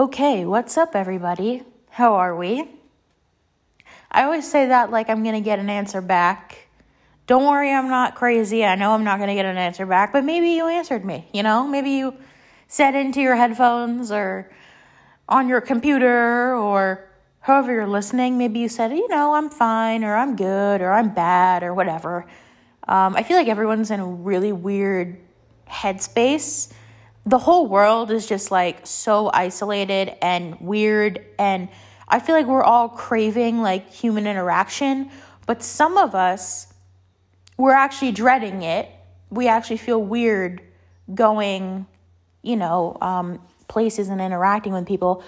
Okay, what's up, everybody? How are we? I always say that like I'm gonna get an answer back. Don't worry, I'm not crazy. I know I'm not gonna get an answer back, but maybe you answered me, you know? Maybe you said into your headphones or on your computer or however you're listening. Maybe you said, you know, I'm fine or I'm good or I'm bad or whatever. Um, I feel like everyone's in a really weird headspace. The whole world is just like so isolated and weird and I feel like we're all craving like human interaction, but some of us, we're actually dreading it. We actually feel weird going, you know, um, places and interacting with people.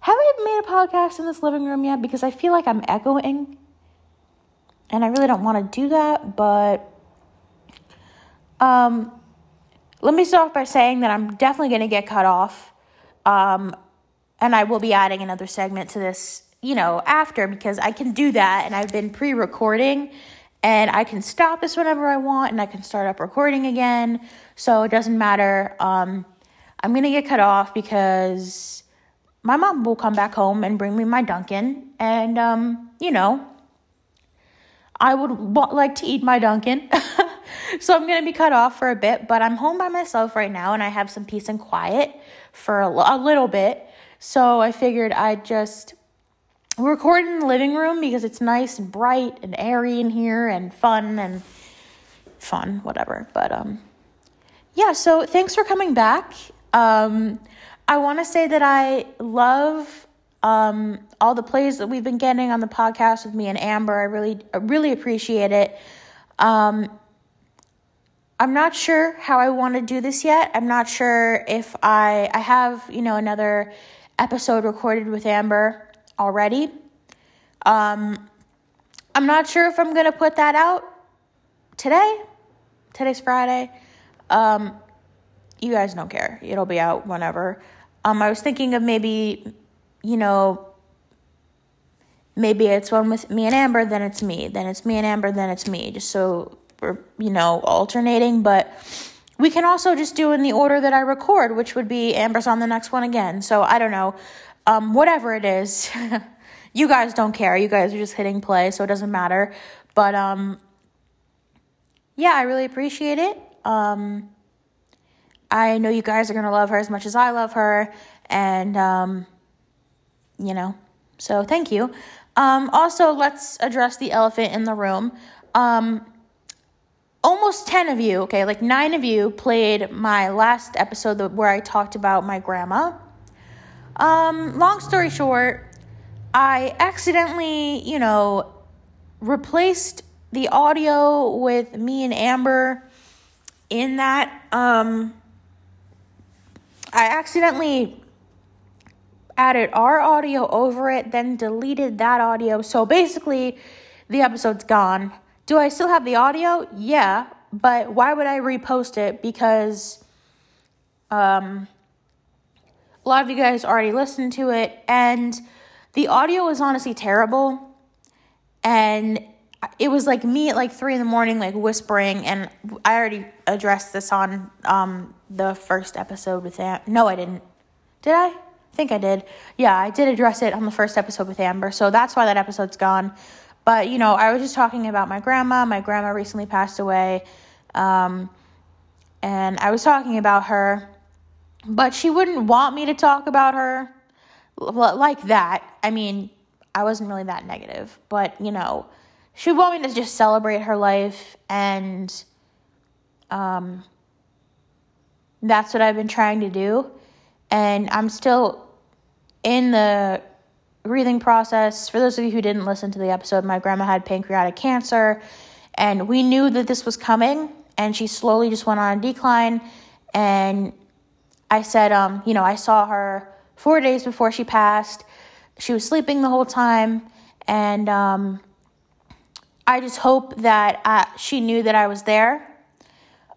Have I made a podcast in this living room yet? Because I feel like I'm echoing. And I really don't want to do that, but um, let me start off by saying that I'm definitely going to get cut off. Um, and I will be adding another segment to this, you know, after because I can do that and I've been pre recording and I can stop this whenever I want and I can start up recording again. So it doesn't matter. Um, I'm going to get cut off because my mom will come back home and bring me my Dunkin'. And, um, you know, I would like to eat my Dunkin'. so I'm going to be cut off for a bit, but I'm home by myself right now and I have some peace and quiet for a, little bit. So I figured I'd just record in the living room because it's nice and bright and airy in here and fun and fun, whatever. But um yeah, so thanks for coming back. Um I want to say that I love um all the plays that we've been getting on the podcast with me and Amber. I really really appreciate it. Um I'm not sure how I want to do this yet. I'm not sure if I I have, you know, another episode recorded with Amber already. Um, I'm not sure if I'm going to put that out today. Today's Friday. Um, you guys don't care. It'll be out whenever. Um, I was thinking of maybe, you know, maybe it's one with me and Amber, then it's me, then it's me and Amber, then it's me, just so we're, you know, alternating. But we can also just do in the order that I record, which would be Amber's on the next one again. So I don't know. Um, whatever it is, you guys don't care. You guys are just hitting play, so it doesn't matter. But um, yeah, I really appreciate it. Um, I know you guys are gonna love her as much as I love her, and um, you know, so thank you. Um, also, let's address the elephant in the room. Um, almost 10 of you, okay, like nine of you played my last episode where I talked about my grandma. Um, long story short, I accidentally, you know, replaced the audio with me and Amber in that. Um, I accidentally added our audio over it, then deleted that audio. So basically, the episode's gone. Do I still have the audio? Yeah, but why would I repost it? Because um, a lot of you guys already listened to it, and the audio was honestly terrible. And it was like me at like three in the morning, like whispering. And I already addressed this on um, the first episode with Am- No, I didn't. Did I? I think I did. Yeah, I did address it on the first episode with Amber. So that's why that episode's gone. But, you know, I was just talking about my grandma. My grandma recently passed away. Um, and I was talking about her, but she wouldn't want me to talk about her like that. I mean, I wasn't really that negative, but, you know, she would want me to just celebrate her life. And um, that's what I've been trying to do. And I'm still in the breathing process. For those of you who didn't listen to the episode, my grandma had pancreatic cancer, and we knew that this was coming, and she slowly just went on a decline. And I said, um, you know, I saw her four days before she passed. She was sleeping the whole time, and um, I just hope that I, she knew that I was there.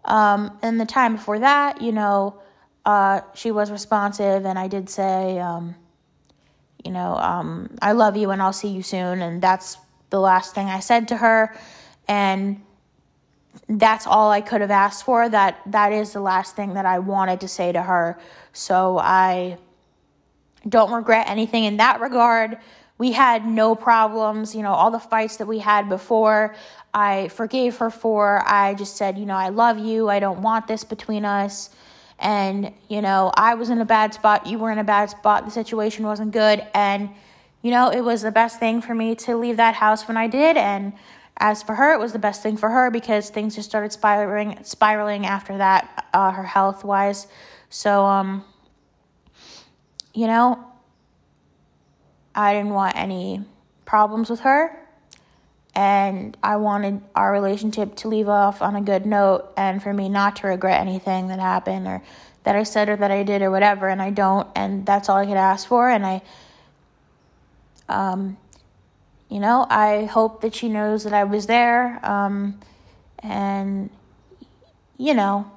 Um, and the time before that, you know, uh, she was responsive, and I did say, um, you know, um, I love you and I'll see you soon. And that's the last thing I said to her. And that's all I could have asked for. That that is the last thing that I wanted to say to her. So I don't regret anything in that regard. We had no problems, you know, all the fights that we had before, I forgave her for. I just said, you know, I love you. I don't want this between us. And, you know, I was in a bad spot. You were in a bad spot. The situation wasn't good. And, you know, it was the best thing for me to leave that house when I did. And as for her, it was the best thing for her because things just started spiraling, spiraling after that, uh, her health wise. So, um, you know, I didn't want any problems with her. And I wanted our relationship to leave off on a good note and for me not to regret anything that happened or that I said or that I did or whatever. And I don't. And that's all I could ask for. And I, um, you know, I hope that she knows that I was there. Um, and, you know,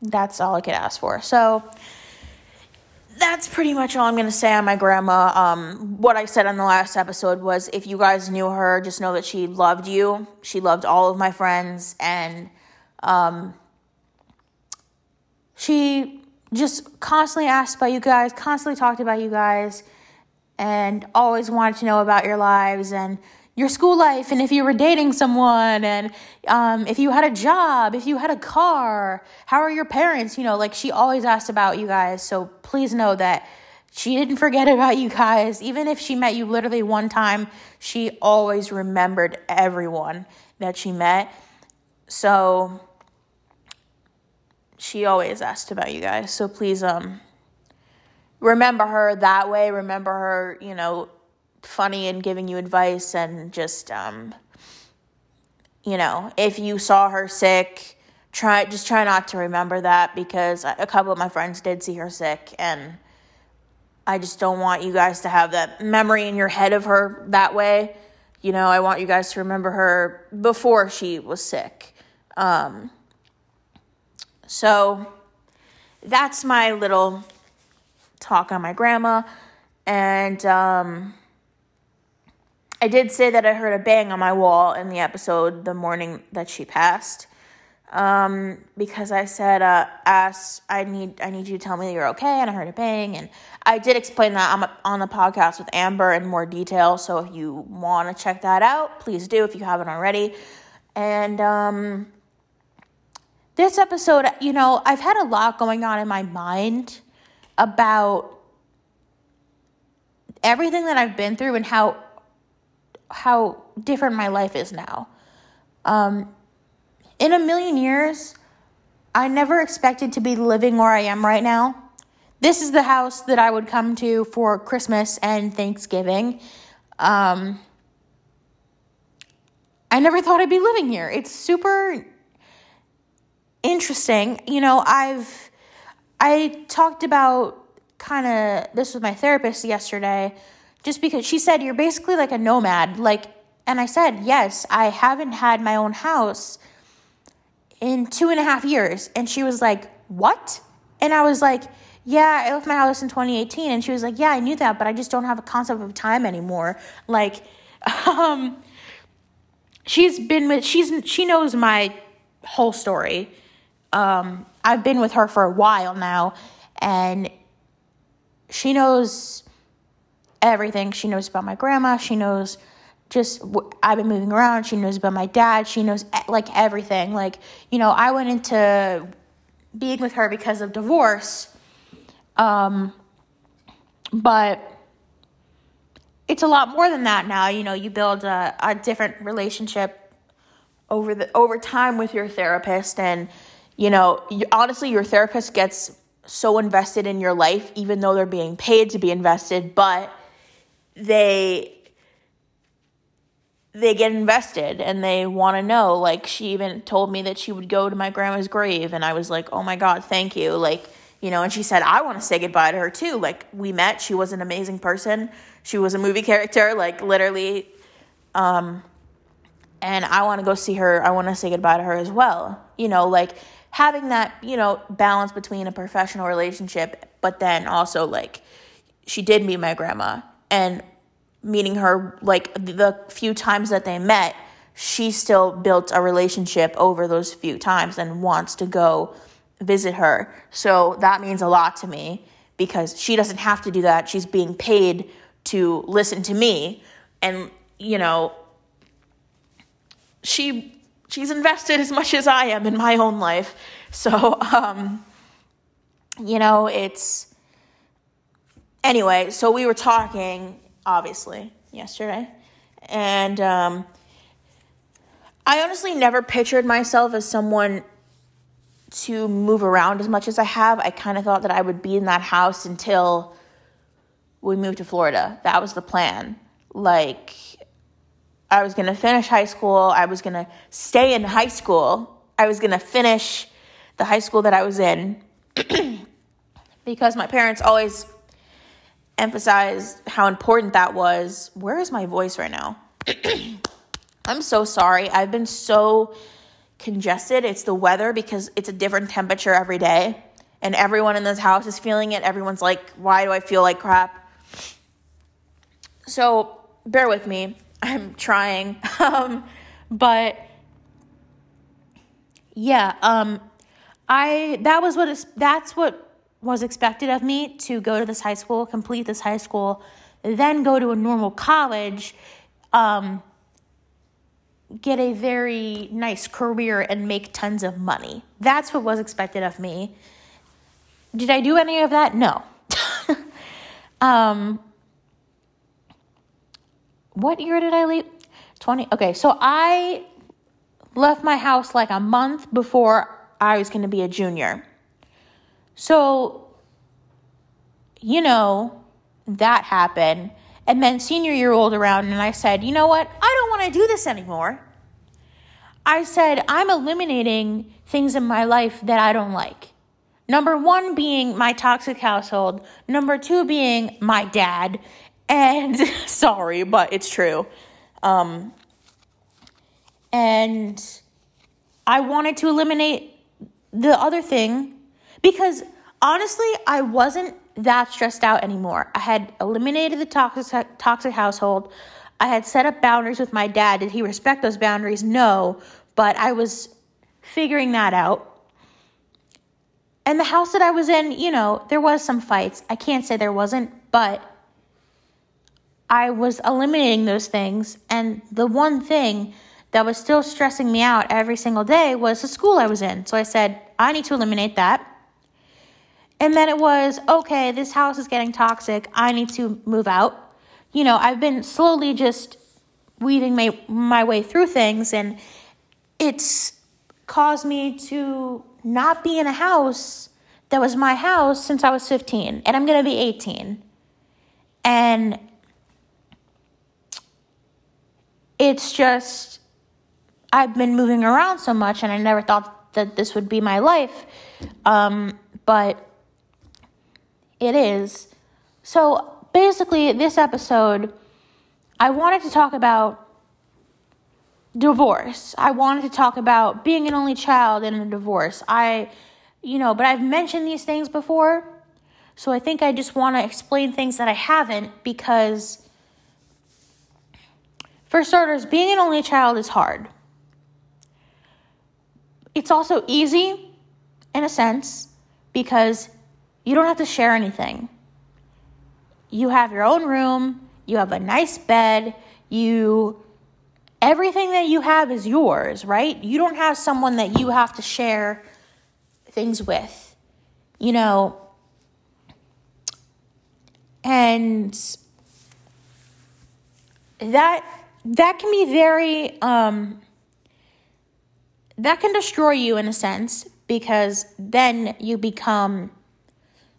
that's all I could ask for. So, that's pretty much all I'm going to say on my grandma. Um, what I said on the last episode was if you guys knew her, just know that she loved you. She loved all of my friends, and um, she just constantly asked about you guys, constantly talked about you guys, and always wanted to know about your lives. And your school life and if you were dating someone and um, if you had a job, if you had a car, how are your parents? You know, like she always asked about you guys. So please know that she didn't forget about you guys. Even if she met you literally one time, she always remembered everyone that she met. So she always asked about you guys. So please um remember her that way. Remember her, you know, funny and giving you advice and just um you know if you saw her sick try just try not to remember that because a couple of my friends did see her sick and I just don't want you guys to have that memory in your head of her that way. You know, I want you guys to remember her before she was sick. Um, so that's my little talk on my grandma. And um, I did say that I heard a bang on my wall in the episode the morning that she passed. Um, because I said, uh, I need, I need you to tell me that you're okay. And I heard a bang. And I did explain that on, on the podcast with Amber in more detail. So if you want to check that out, please do if you haven't already. And, um, this episode, you know, I've had a lot going on in my mind about everything that I've been through and how how different my life is now. Um, in a million years, I never expected to be living where I am right now. This is the house that I would come to for Christmas and Thanksgiving. Um, I never thought I'd be living here. It's super interesting. You know, I've I talked about kind of this with my therapist yesterday just because she said you're basically like a nomad. Like and i said yes i haven't had my own house in two and a half years. And she was like what? And i was like yeah i left my house in 2018 and she was like yeah i knew that but i just don't have a concept of time anymore. Like um she's been with she's she knows my whole story. Um i've been with her for a while now and she knows everything. She knows about my grandma. She knows just I've been moving around. She knows about my dad. She knows like everything. Like, you know, I went into being with her because of divorce. Um, but it's a lot more than that now. You know, you build a, a different relationship over the over time with your therapist and you know, you, honestly your therapist gets so invested in your life even though they're being paid to be invested, but they they get invested and they want to know like she even told me that she would go to my grandma's grave and i was like oh my god thank you like you know and she said i want to say goodbye to her too like we met she was an amazing person she was a movie character like literally um and i want to go see her i want to say goodbye to her as well you know like having that you know balance between a professional relationship but then also like she did meet my grandma and meeting her like the few times that they met she still built a relationship over those few times and wants to go visit her so that means a lot to me because she doesn't have to do that. She's being paid to listen to me. And, you know, she she's invested as much as I am in my own life. So, um, you know, it's anyway. So we were talking, obviously, yesterday, and um, I honestly never pictured myself as someone to move around as much as I have. I kind of thought that I would be in that house until we moved to Florida. That was the plan. Like, I was going to finish high school. I was going to stay in high school. I was going to finish the high school that I was in because my parents always emphasized how important that was. Where is my voice right now? I'm so sorry. I've been so congested. It's the weather because it's a different temperature every day. And everyone in this house is feeling it. Everyone's like, why do I feel like crap? So bear with me. I'm trying. Um, but yeah, um, I that was what is that's what was expected of me to go to this high school, complete this high school, then go to a normal college, um, get a very nice career and make tons of money. That's what was expected of me. Did I do any of that? No. um, what year did I leave? 20. Okay, so I left my house like a month before I was going to be a junior. So, you know, that happened. And then senior year rolled around, and I said, you know what? I don't want to do this anymore. I said, I'm eliminating things in my life that I don't like. Number one being my toxic household, number two being my dad, and sorry, but it's true. Um, and I wanted to eliminate the other thing because honestly, I wasn't that stressed out anymore. I had eliminated the toxic toxic household. I had set up boundaries with my dad. Did he respect those boundaries? No, but I was figuring that out. And the house that I was in, you know, there was some fights. I can't say there wasn't, but I was eliminating those things. And the one thing that was still stressing me out every single day was the school I was in. So I said, I need to eliminate that. And then it was, okay, this house is getting toxic. I need to move out. You know, I've been slowly just weaving my, my way through things, and it's caused me to not be in a house that was my house since I was 15, and I'm going to be 18. And it's just I've been moving around so much, and I never thought that this would be my life. Um, but it is. So basically, this episode, I wanted to talk about divorce. I wanted to talk about being an only child in a divorce. I, you know, but I've mentioned these things before. So I think I just want to explain things that I haven't because for starters, being an only child is hard. It's also easy in a sense because you don't have to share anything. You have your own room, you have a nice bed, you everything that you have is yours, right? You don't have someone that you have to share things with. You know, and that that can be very um, that can destroy you in a sense because then you become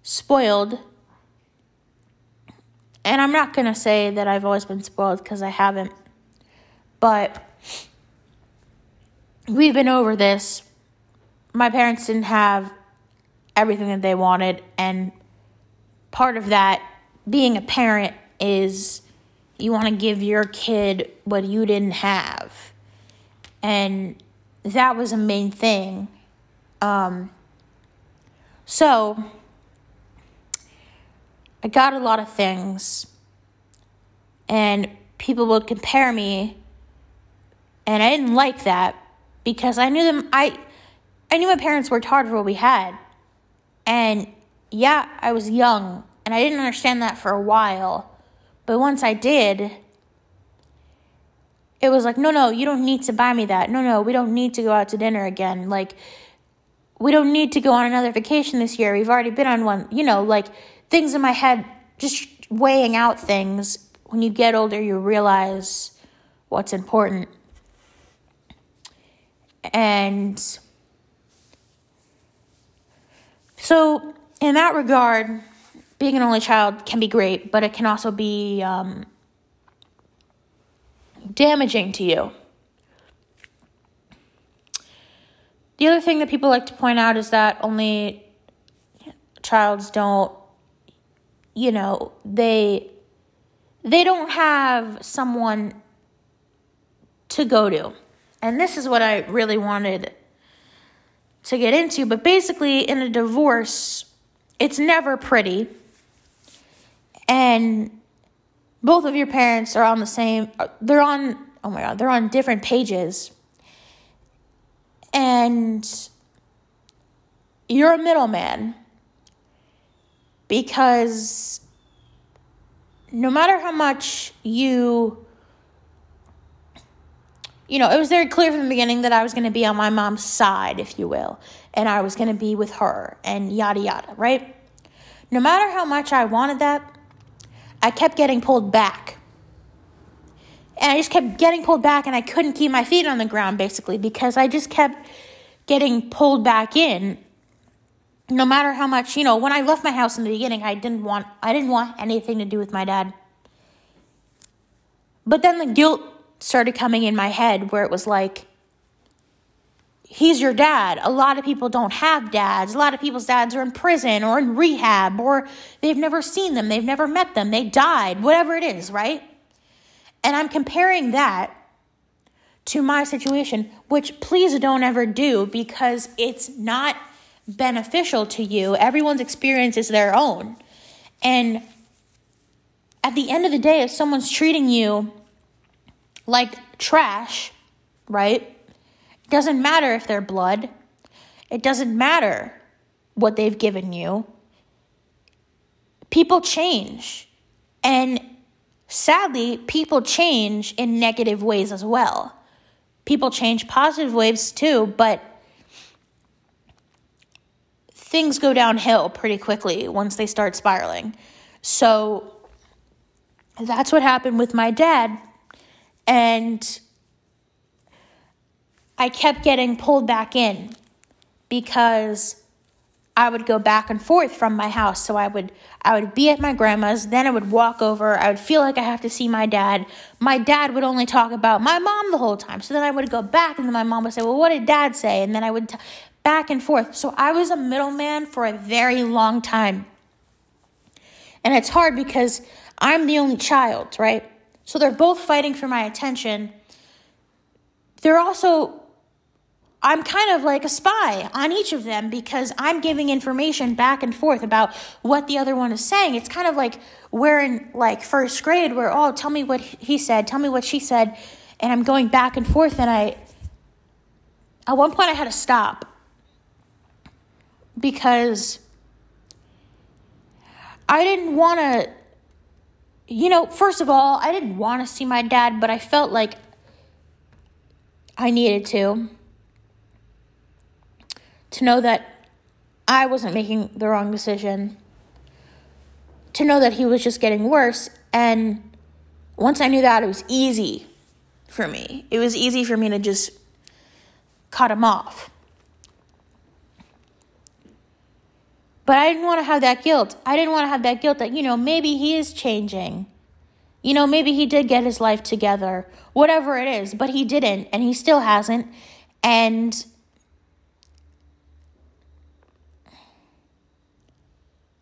spoiled and i'm not going to say that i've always been spoiled because i haven't but we've been over this my parents didn't have everything that they wanted and part of that being a parent is you want to give your kid what you didn't have. And that was a main thing. Um, so, I got a lot of things, and people would compare me, and I didn't like that because I knew them. I I knew my parents worked hard for what we had, and yeah, I was young and I didn't understand that for a while. But once I did, it was like, no, no, you don't need to buy me that. No, no, we don't need to go out to dinner again. Like, we don't need to go on another vacation this year. We've already been on one. You know, like things in my head, just weighing out things. When you get older, you realize what's important. And so, in that regard, being an only child can be great, but it can also be um, damaging to you. The other thing that people like to point out is that only childs don't, you know, they they don't have someone to go to. And this is what I really wanted to get into, but basically in a divorce, it's never pretty. And both of your parents are on the same they're on oh my god, they're on different pages and you're a middleman because no matter how much you you know, it was very clear from the beginning that I was going to be on my mom's side, if you will, and I was going to be with her and yada yada, right? No matter how much I wanted that, I kept getting pulled back. And I just kept getting pulled back, and I couldn't keep my feet on the ground basically because I just kept getting pulled back in. No matter how much, you know, when I left my house in the beginning, I didn't want I didn't want anything to do with my dad. But then the guilt started coming in my head where it was like he's your dad. A lot of people don't have dads. A lot of people's dads are in prison or in rehab or they've never seen them, they've never met them, they died, whatever it is, right? And I'm comparing that to my situation, which please don't ever do because it's not beneficial to you. Everyone's experience is their own. And at the end of the day, if someone's treating you like trash, right? It doesn't matter if they're blood, it doesn't matter what they've given you. People change. And sadly, people change in negative ways as well. People change positive ways too, but things go downhill pretty quickly once they start spiraling. So that's what happened with my dad. And I kept getting pulled back in because I would go back and forth from my house. So I would I would be at my grandma's, then I would walk over. I would feel like I have to see my dad. My dad would only talk about my mom the whole time. So then I would go back and then my mom would say, "Well, what did dad say?" And then I would t- back and forth. So I was a middleman for a very long time. And it's hard because I'm the only child, right? So they're both fighting for my attention. They're also I'm kind of like a spy on each of them because I'm giving information back and forth about what the other one is saying. It's kind of like we're in like first grade where, oh, tell me what he said, tell me what she said. And I'm going back and forth. And I, at one point, I had to stop because I didn't want to, you know, first of all, I didn't want to see my dad, but I felt like I needed to to know that I wasn't making the wrong decision, to know that he was just getting worse. And once I knew that, it was easy for me. It was easy for me to just cut him off. But I didn't want to have that guilt. I didn't want to have that guilt that, you know, maybe he is changing. You know, maybe he did get his life together, whatever it is, but he didn't, and he still hasn't. And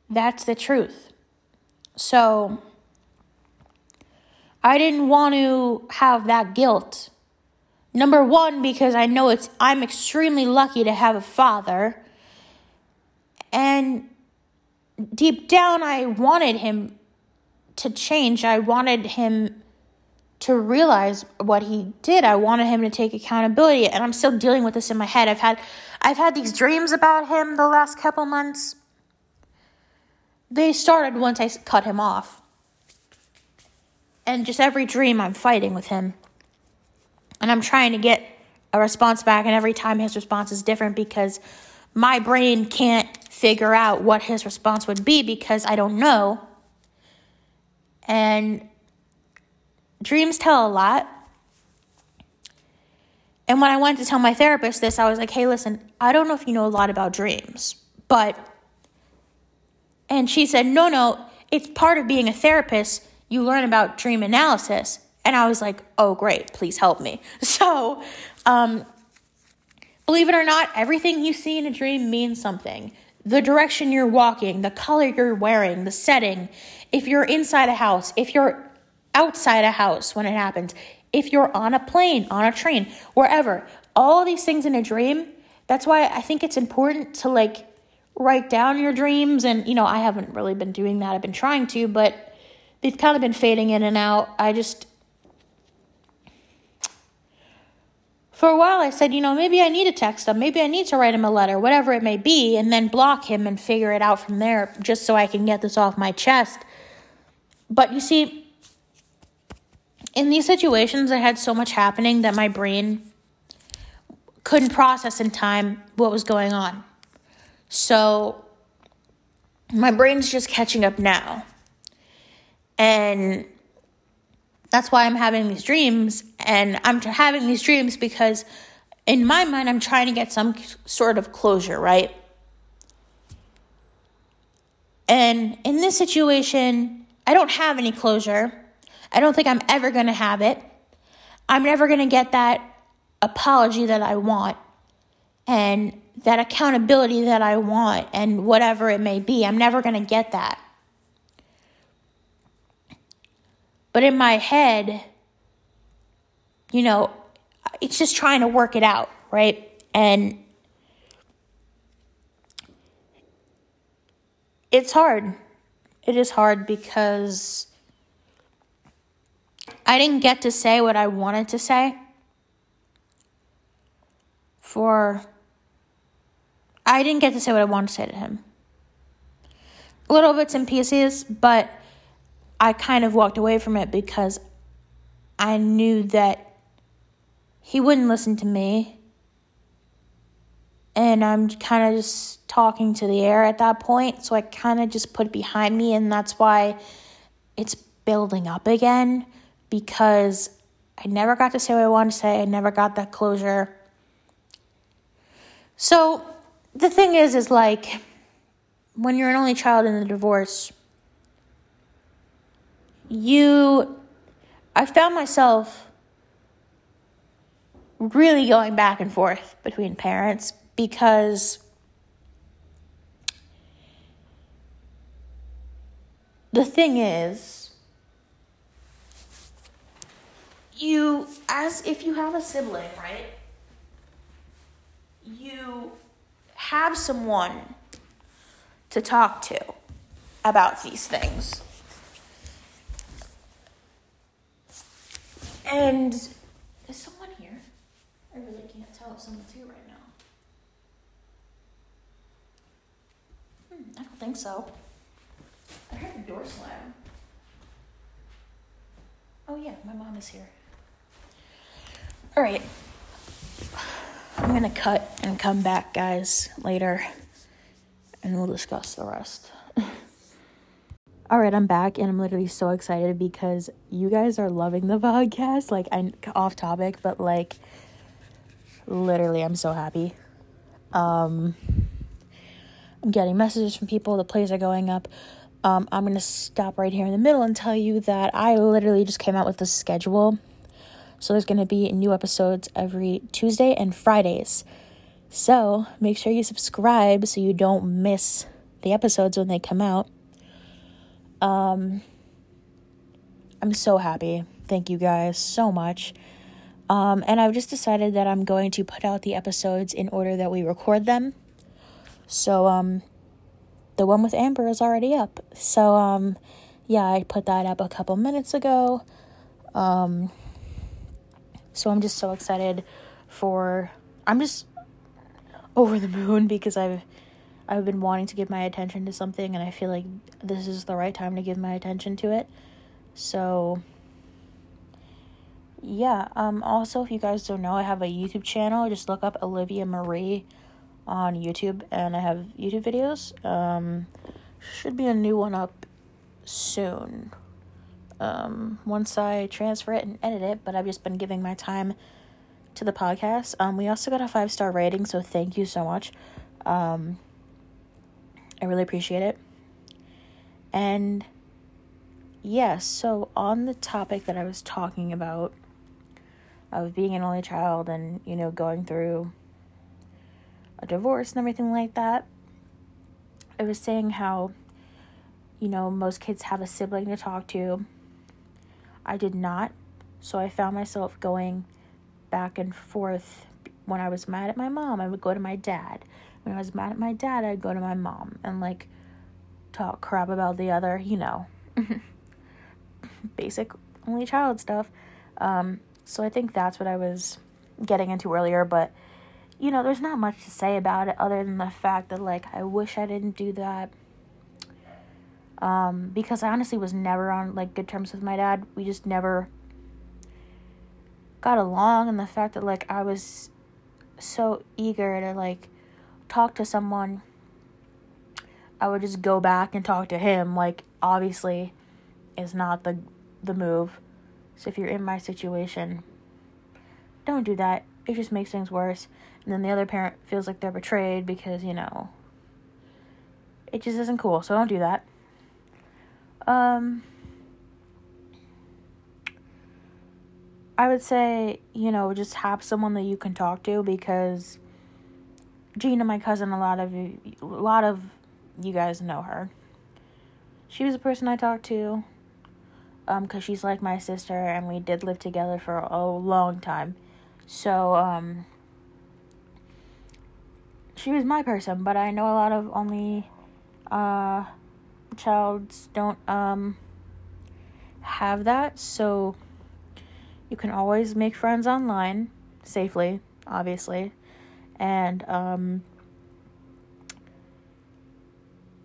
That's the truth. So I didn't want to have that guilt. Number one, because I know it's I'm extremely lucky to have a father. And deep down I wanted him to change. I wanted him to realize what he did. I wanted him to take accountability and I'm still dealing with this in my head. I've had I've had these dreams about him the last couple months they started once I cut him off. And just every dream, I'm fighting with him. And I'm trying to get a response back, and every time his response is different because my brain can't figure out what his response would be because I don't know. And dreams tell a lot. And when I went to tell my therapist this, I was like, hey, listen, I don't know if you know a lot about dreams, but. And she said, no, no, it's part of being a therapist. You learn about dream analysis. And I was like, oh, great, please help me. So, um, believe it or not, everything you see in a dream means something. The direction you're walking, the color you're wearing, the setting, if you're inside a house, if you're outside a house when it happens, if you're on a plane, on a train, wherever, all these things in a dream, that's why I think it's important to like write down your dreams. And, you know, I haven't really been doing that. I've been trying to, but they've kind of been fading in and out. I just, for a while, I said, you know, maybe I need to text him. Maybe I need to write him a letter, whatever it may be, and then block him and figure it out from there just so I can get this off my chest. But you see, in these situations, I had so much happening that my brain couldn't process in time what was going on. So my brain's just catching up now. And that's why I'm having these dreams. And I'm having these dreams because in my mind, I'm trying to get some sort of closure, right? And in this situation, I don't have any closure. I don't think I'm ever going to have it. I'm never going to get that apology that I want and that accountability that I want and whatever it may be. I'm never going to get that. But in my head, you know, it's just trying to work it out, right? And it's hard. It is hard because I didn't get to say what I wanted to say for I didn't get to say what I wanted to say to him. Little bits and pieces, but I kind of walked away from it because I knew that he wouldn't listen to me. And I'm kind of just talking to the air at that point. So I kind of just put it behind me. And that's why it's building up again because I never got to say what I wanted to say. I never got that closure. So the thing is, is like when you're an only child in a divorce, you, I found myself really going back and forth between parents because the thing is, you as if you have a sibling, right? You have someone to talk to about these things. And is someone here? I someone's here right now. Hmm, I don't think so. I heard the door slam. Oh, yeah, my mom is here. All right. I'm going to cut and come back, guys, later, and we'll discuss the rest. All right, I'm back, and I'm literally so excited because you guys are loving the podcast. Like, I'm off topic, but like, literally, I'm so happy. Um, I'm getting messages from people. The plays are going up. Um, I'm gonna stop right here in the middle and tell you that I literally just came out with the schedule so there's going to be new episodes every Tuesday and Fridays. So make sure you subscribe so you don't miss the episodes when they come out. Um, I'm so happy. Thank you guys so much. Um, and I've just decided that I'm going to put out the episodes in order that we record them. So, um, the one with Amber is already up. So, um, yeah, I put that up a couple minutes ago. Um, so I'm just so excited for I'm just over the moon because I've I've been wanting to give my attention to something, and I feel like this is the right time to give my attention to it. So, yeah. Um. Also, if you guys don't know, I have a YouTube channel. Just look up Olivia Marie on YouTube, and I have YouTube videos. Um, should be a new one up soon. Um, once I transfer it and edit it, but I've just been giving my time to the podcast. Um, we also got a five star rating, so thank you so much. Um, I really appreciate it. And yes, yeah, so on the topic that I was talking about of being an only child and, you know, going through a divorce and everything like that, I was saying how, you know, most kids have a sibling to talk to. I did not. So I found myself going back and forth. When I was mad at my mom, I would go to my dad. When I was mad at my dad, I'd go to my mom and like talk crap about the other, you know, basic only child stuff. Um, so I think that's what I was getting into earlier, but you know, there's not much to say about it other than the fact that like I wish I didn't do that. Um, because I honestly was never on like good terms with my dad. We just never got along and the fact that like I was so eager to like talk to someone I would just go back and talk to him like obviously is not the the move. So if you're in my situation, don't do that. It just makes things worse. And then the other parent feels like they're betrayed because, you know, it just isn't cool. So don't do that. Um I would say, you know, just have someone that you can talk to because Gina, my cousin, a lot of you, a lot of you guys know her. She was a person I talked to, um, cause she's like my sister, and we did live together for a long time. So, um, she was my person, but I know a lot of only, uh, childs don't, um, have that, so you can always make friends online safely, obviously. And um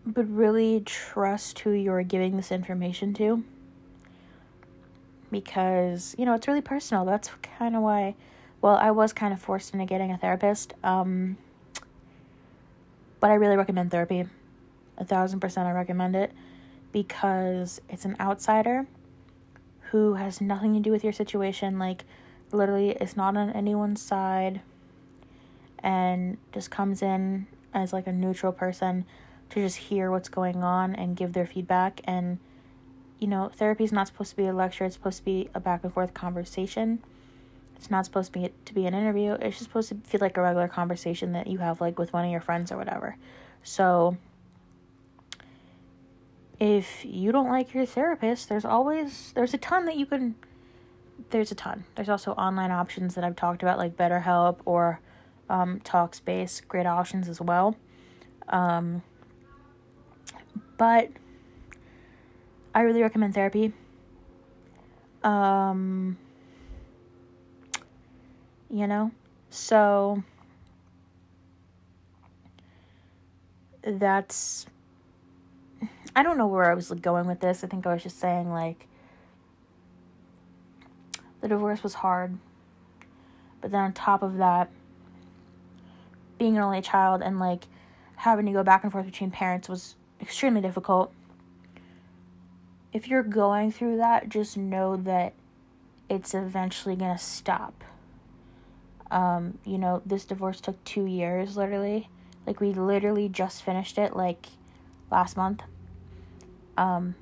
but really trust who you're giving this information to because you know it's really personal that's kind of why well i was kind of forced into getting a therapist um but i really recommend therapy a thousand percent i recommend it because it's an outsider who has nothing to do with your situation. Like, literally, it's not on anyone's side and just comes in as like a neutral person to just hear what's going on and give their feedback. And, you know, therapy is not supposed to be a lecture, it's supposed to be a back and forth conversation. It's not supposed to be to be an interview. It's just supposed to feel like a regular conversation that you have like with one of your friends or whatever. So if you don't like your therapist, there's always there's a ton that you can there's a ton. There's also online options that I've talked about like BetterHelp or um, Talkspace, great options as well. Um, but I really recommend therapy. Um, you know, so that's I don't know where I was going with this. I think I was just saying like the divorce was hard. But then on top of that, being an only child and like having to go back and forth between parents was extremely difficult. If you're going through that, just know that it's eventually going to stop. Um, you know, this divorce took 2 years literally. Like we literally just finished it like last month. Um,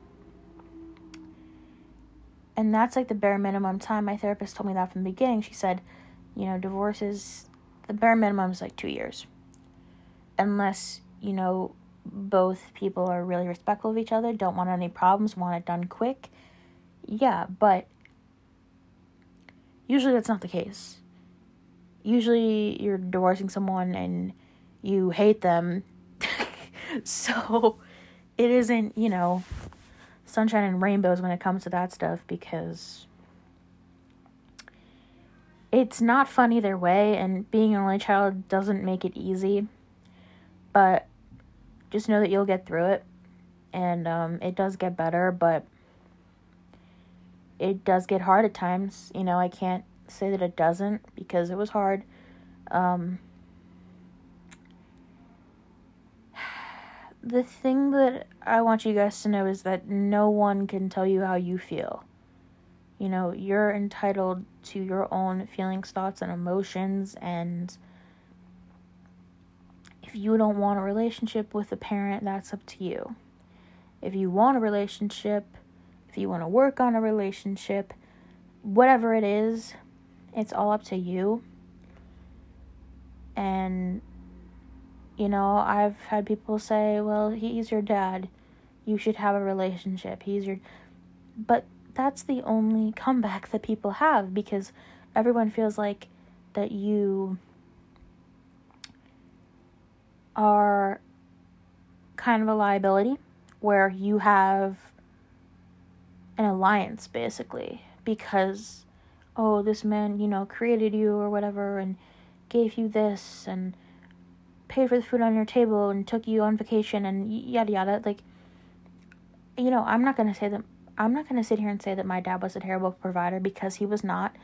and that's like the bare minimum time. My therapist told me that from the beginning. She said, you know, divorce is the bare minimum is like two years. Unless, you know, both people are really respectful of each other, don't want any problems, want it done quick. Yeah, but usually that's not the case. Usually you're divorcing someone and you hate them. so it isn't, you know, sunshine and rainbows when it comes to that stuff because it's not fun either way, and being an only child doesn't make it easy. But just know that you'll get through it. And um, it does get better, but it does get hard at times. You know, I can't say that it doesn't because it was hard. Um, the thing that I want you guys to know is that no one can tell you how you feel. You know, you're entitled to your own feelings, thoughts, and emotions. And if you don't want a relationship with a parent, that's up to you. If you want a relationship, if you want to work on a relationship, whatever it is, it's all up to you. And, you know, I've had people say, well, he's your dad. You should have a relationship. He's your. But that's the only comeback that people have because everyone feels like that you are kind of a liability where you have an alliance basically because oh this man you know created you or whatever and gave you this and paid for the food on your table and took you on vacation and yada yada like you know i'm not going to say that I'm not going to sit here and say that my dad was a terrible provider because he was not.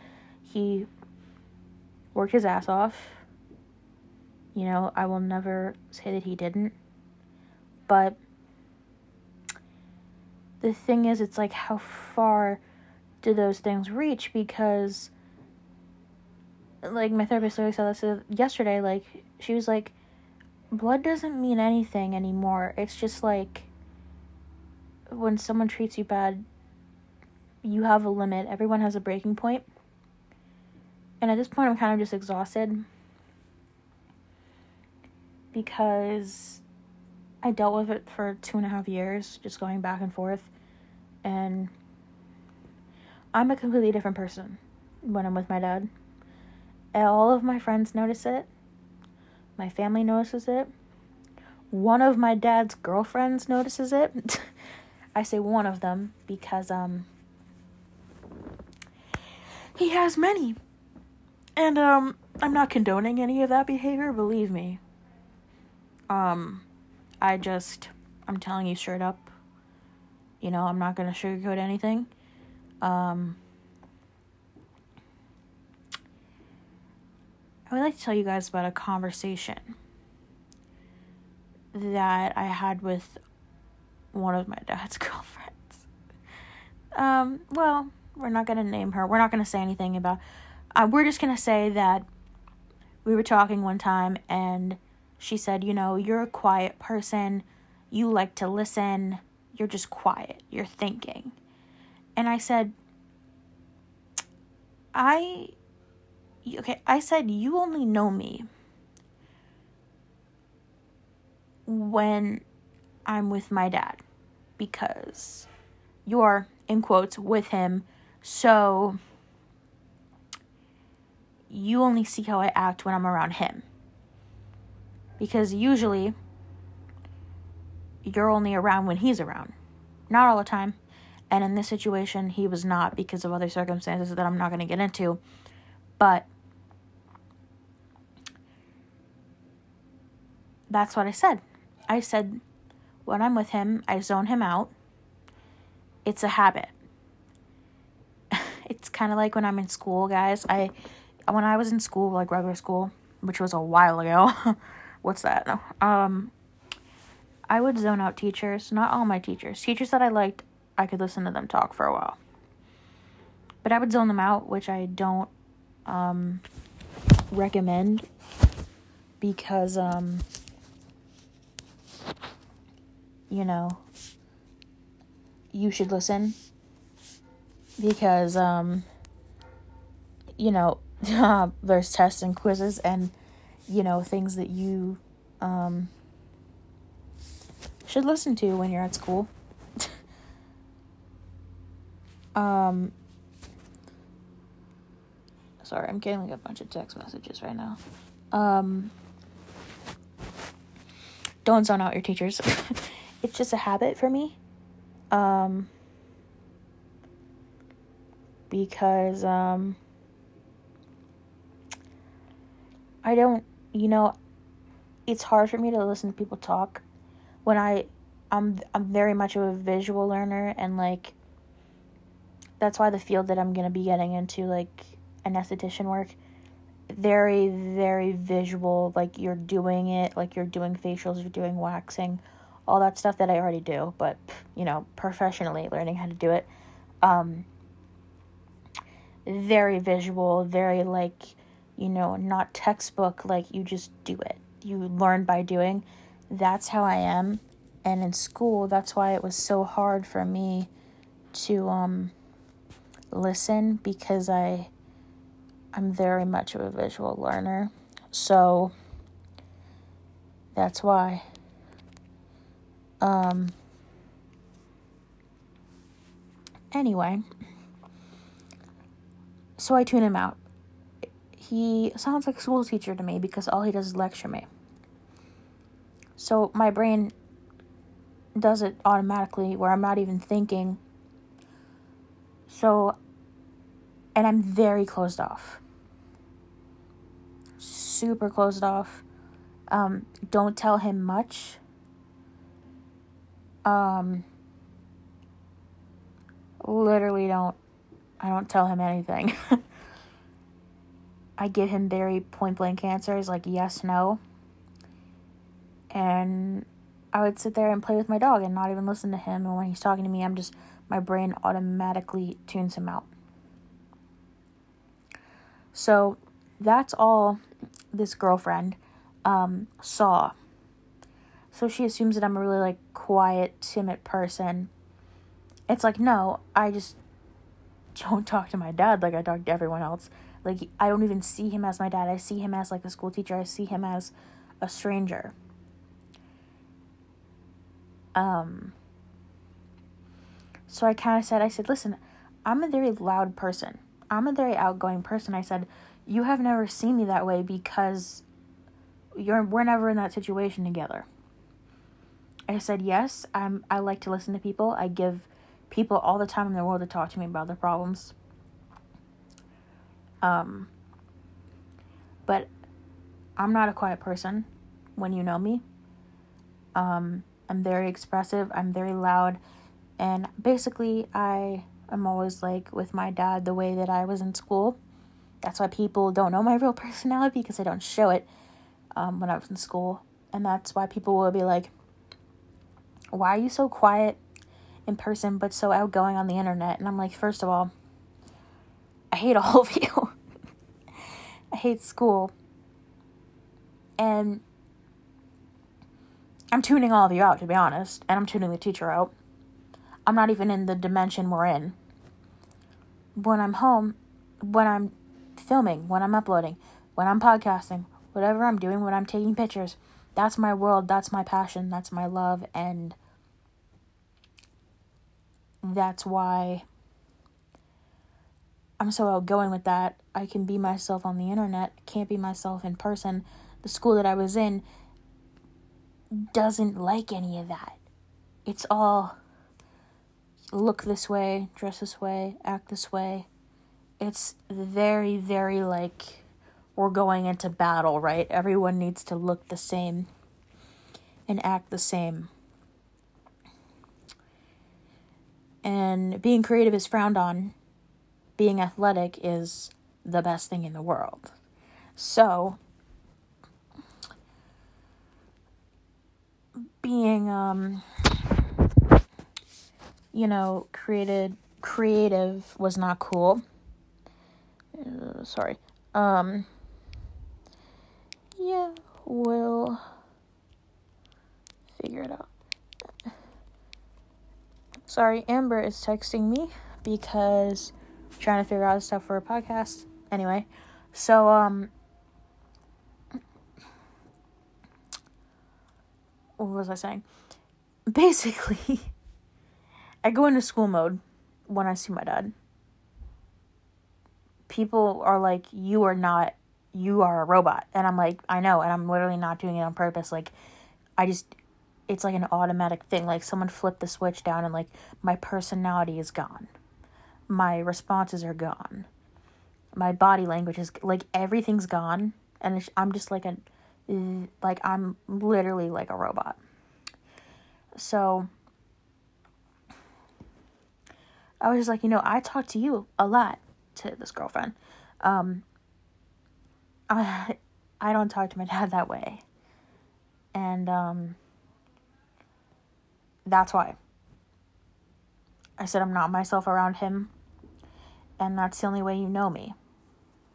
He worked his ass off. You know, I will never say that he didn't. But the thing is, it's like, how far do those things reach? Because, like, my therapist always said this uh, yesterday, like, she was like, blood doesn't mean anything anymore. It's just like, when someone treats you bad, you have a limit. Everyone has a breaking point. And at this point, I'm kind of just exhausted because I dealt with it for two and a half years, just going back and forth. And I'm a completely different person when I'm with my dad. All of my friends notice it, my family notices it. One of my dad's girlfriends notices it. I say one of them because um he has many. And um I'm not condoning any of that behavior, believe me. Um I just I'm telling you straight up. You know, I'm not going to sugarcoat anything. Um I would like to tell you guys about a conversation that I had with one of my dad's girlfriends. Um, well, we're not going to name her. We're not going to say anything about uh, we're just going to say that we were talking one time and she said, "You know, you're a quiet person. You like to listen. You're just quiet. You're thinking." And I said, "I okay, I said you only know me when I'm with my dad because you're, in quotes, with him. So you only see how I act when I'm around him. Because usually you're only around when he's around. Not all the time. And in this situation, he was not because of other circumstances that I'm not going to get into. But that's what I said. I said, when I'm with him, I zone him out. It's a habit. it's kind of like when I'm in school, guys. I when I was in school, like regular school, which was a while ago. What's that? No. Um I would zone out teachers, not all my teachers. Teachers that I liked, I could listen to them talk for a while. But I would zone them out, which I don't um recommend because um you know, you should listen because, um, you know, there's tests and quizzes and, you know, things that you um, should listen to when you're at school. um, sorry, I'm getting a bunch of text messages right now. Um, don't zone out your teachers. it's just a habit for me. Um, because um, I don't, you know, it's hard for me to listen to people talk when I I'm I'm very much of a visual learner and like that's why the field that I'm going to be getting into like an esthetician work very very visual like you're doing it like you're doing facials you're doing waxing all that stuff that I already do but you know professionally learning how to do it. Um very visual very like you know not textbook like you just do it you learn by doing that's how I am and in school that's why it was so hard for me to um listen because I I'm very much of a visual learner. So that's why. Um, anyway, so I tune him out. He sounds like a school teacher to me because all he does is lecture me. So my brain does it automatically where I'm not even thinking. So, and I'm very closed off super closed off. Um, don't tell him much. Um, literally don't. I don't tell him anything. I give him very point blank answers like yes, no. And I would sit there and play with my dog and not even listen to him. And when he's talking to me, I'm just, my brain automatically tunes him out. So that's all this girlfriend um, saw. So she assumes that I'm a really like quiet, timid person. It's like, no, I just don't talk to my dad like I talk to everyone else. Like I don't even see him as my dad. I see him as like a school teacher. I see him as a stranger. Um so I kind of said I said, "Listen, I'm a very loud person. I'm a very outgoing person." I said, you have never seen me that way because you're we're never in that situation together. I said, "Yes, I'm I like to listen to people. I give people all the time in the world to talk to me about their problems." Um but I'm not a quiet person when you know me. Um I'm very expressive, I'm very loud, and basically I am always like with my dad the way that I was in school that's why people don't know my real personality because I don't show it um, when I was in school. And that's why people will be like, why are you so quiet in person but so outgoing on the internet? And I'm like, first of all, I hate all of you. Hate school. And I'm tuning all of you out, to be honest. And I'm tuning the teacher out. I'm not even in the dimension we're in. When I'm home, when I'm filming, when I'm uploading, when I'm podcasting, whatever I'm doing, when I'm taking pictures. That's my world, that's my passion, that's my love, and that's why I'm so outgoing with that. I can be myself on the internet, can't be myself in person. The school that I was in doesn't like any of that. It's all look this way, dress this way, act this way it's very, very like we're going into battle, right? Everyone needs to look the same and act the same. And being creative is frowned on. Being athletic is the best thing in the world. So, being um you know, created creative was not cool uh, sorry. Um, yeah, we'll figure it out. Sorry, Amber is texting me because trying to figure out stuff for a podcast. Anyway, so um what was I saying? Basically, I go into school mode when I see my dad people are like, you are not, you are a robot. And I'm like, I know. And I'm literally not doing it on purpose. Like, I just, it's like an automatic thing. Like, someone flipped the switch down and, like, my personality is gone. My responses are gone. My body language is, like, everything's gone. And I'm just like a, like, I'm literally like a robot. So I was like, you know, I talk to you a lot to this girlfriend. Um, I I don't talk to my dad that way. And um, that's why. I said I'm not myself around him. And that's the only way you know me.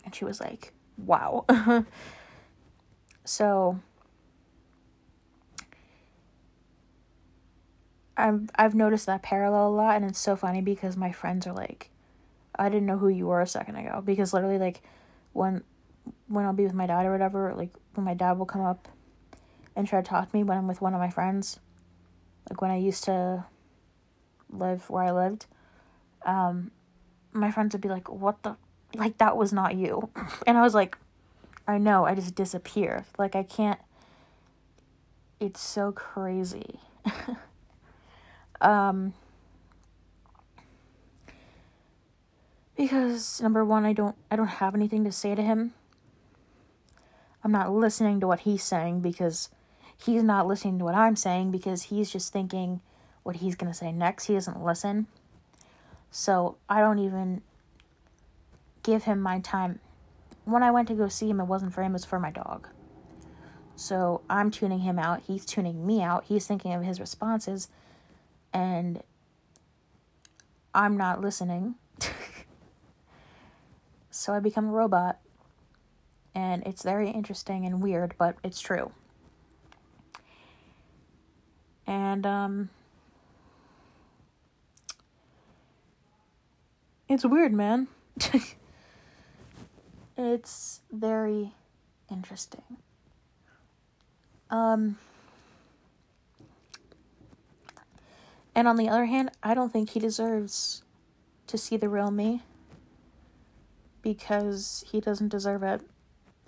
And she was like, wow. so I've I've noticed that parallel a lot and it's so funny because my friends are like I didn't know who you were a second ago because literally like when when I'll be with my dad or whatever, like when my dad will come up and try to talk to me when I'm with one of my friends, like when I used to live where I lived, um, my friends would be like, What the like that was not you and I was like, I know, I just disappear. Like I can't it's so crazy. um because number one i don't i don't have anything to say to him i'm not listening to what he's saying because he's not listening to what i'm saying because he's just thinking what he's going to say next he doesn't listen so i don't even give him my time. When i went to go see him it wasn't for him it was for my dog. So i'm tuning him out. He's tuning me out. He's thinking of his responses. And i'm not listening. So I become a robot. And it's very interesting and weird, but it's true. And um It's weird, man. it's very interesting. Um and on the other hand, I don't think he deserves to see the real me because he doesn't deserve it.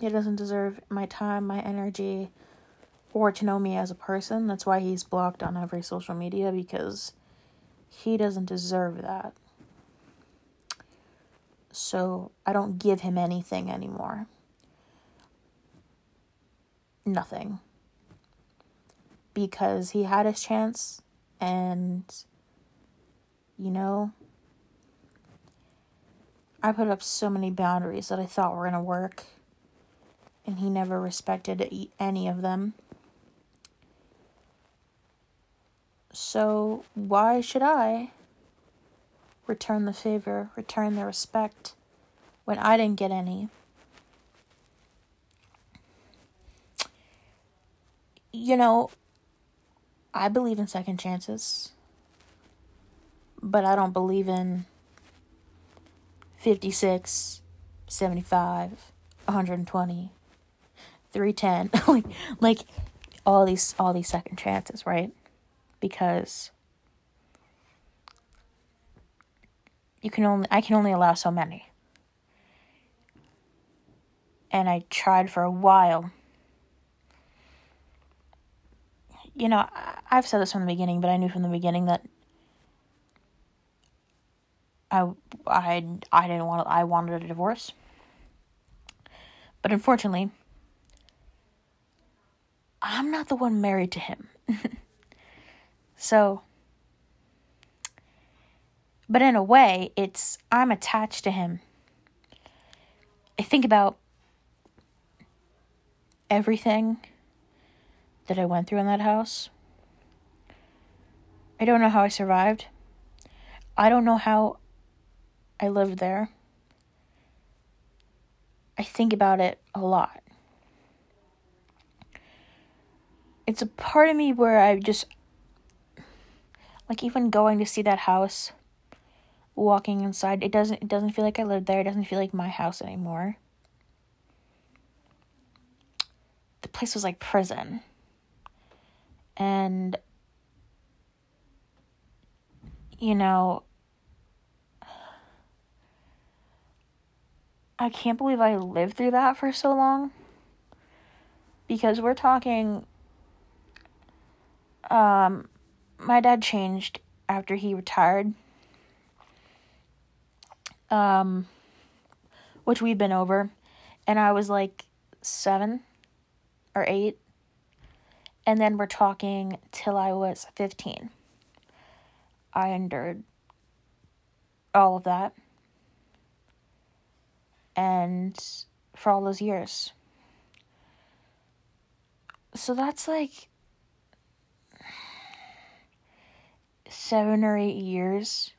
He doesn't deserve my time, my energy, or to know me as a person. That's why he's blocked on every social media because he doesn't deserve that. So I don't give him anything anymore. Nothing. Because he had his chance and, you know, I put up so many boundaries that I thought were to work, and he never respected any of them. So, why should I return the favor, return the respect when I didn't get any? You know, I believe in second chances, but I don't believe in 56, 75, 120, 310. like, like all these all these second chances, right? Because you can only I can only allow so many. And I tried for a while. You know, I've said this from the beginning, but I knew from the beginning that I I I didn't want I wanted a divorce. But unfortunately, I'm not the one married to him. so but in a way, it's I'm attached to him. I think about everything that I went through in that house. I don't know how I survived. I don't know how I lived there. I think about it a lot. It's a part of me where I just like even going to see that house walking inside it doesn't it doesn't feel like I lived there. It doesn't feel like my house anymore. The place was like prison. And you know, I can't believe I lived through that for so long. Because we're talking um my dad changed after he retired. Um which we've been over and I was like 7 or 8 and then we're talking till I was 15. I endured all of that. And for all those years. So that's like seven or eight years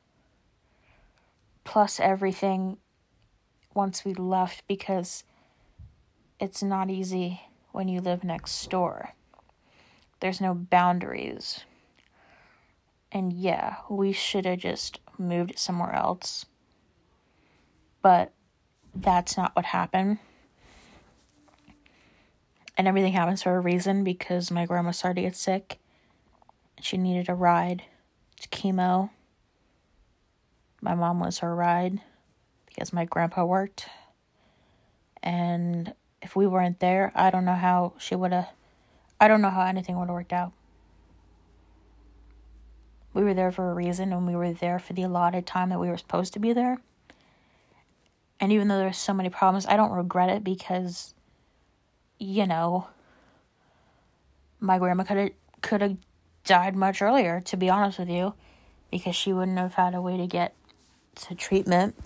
plus everything once we left because it's not easy when you live next door. There's no boundaries. And yeah, we should have just moved somewhere else. But that's not what happened. And everything happens for a reason because my grandma started to get sick. She needed a ride to chemo. My mom was her ride because my grandpa worked. And if we weren't there, I don't know how she would have, I don't know how anything would have worked out. We were there for a reason and we were there for the allotted time that we were supposed to be there. And even though there's so many problems, I don't regret it because, you know, my grandma could have could have died much earlier, to be honest with you, because she wouldn't have had a way to get to treatment.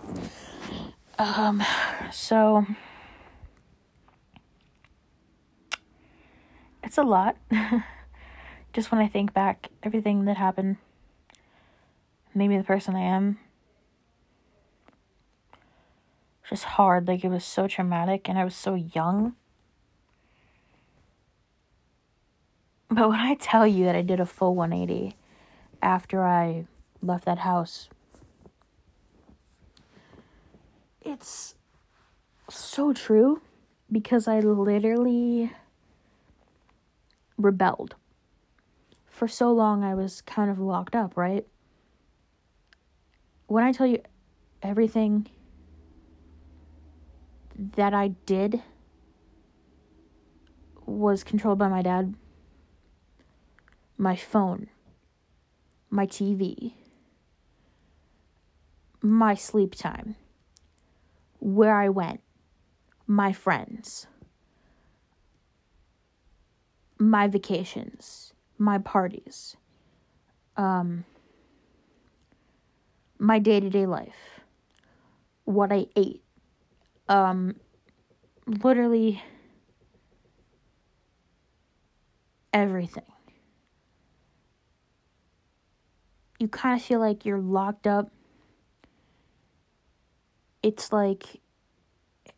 Um, so it's a lot. Just when I think back, everything that happened made me the person I am. Just hard, like it was so traumatic, and I was so young. But when I tell you that I did a full 180 after I left that house, it's so true because I literally rebelled. For so long, I was kind of locked up, right? When I tell you everything that I did was controlled by my dad, my phone, my TV, my sleep time, where I went, my friends, my vacations, my parties, um, my day to day life, what I ate, um, literally everything. you kind of feel like you're locked up. It's like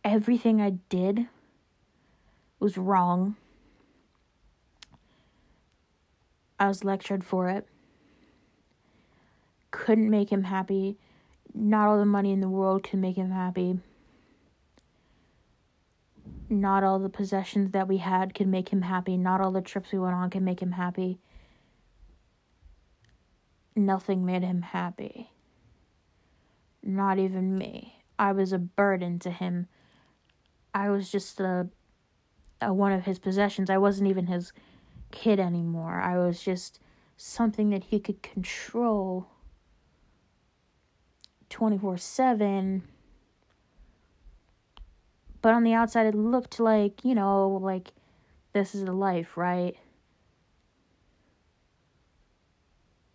everything I did was wrong. I was lectured for it. Couldn't make him happy. Not all the money in the world could make him happy. Not all the possessions that we had could make him happy. Not all the trips we went on could make him happy nothing made him happy. Not even me. I was a burden to him. I was just a, a one of his possessions. I wasn't even his kid anymore. I was just something that he could control 24 7. But on the outside, it looked like, you know, like this is the life, right?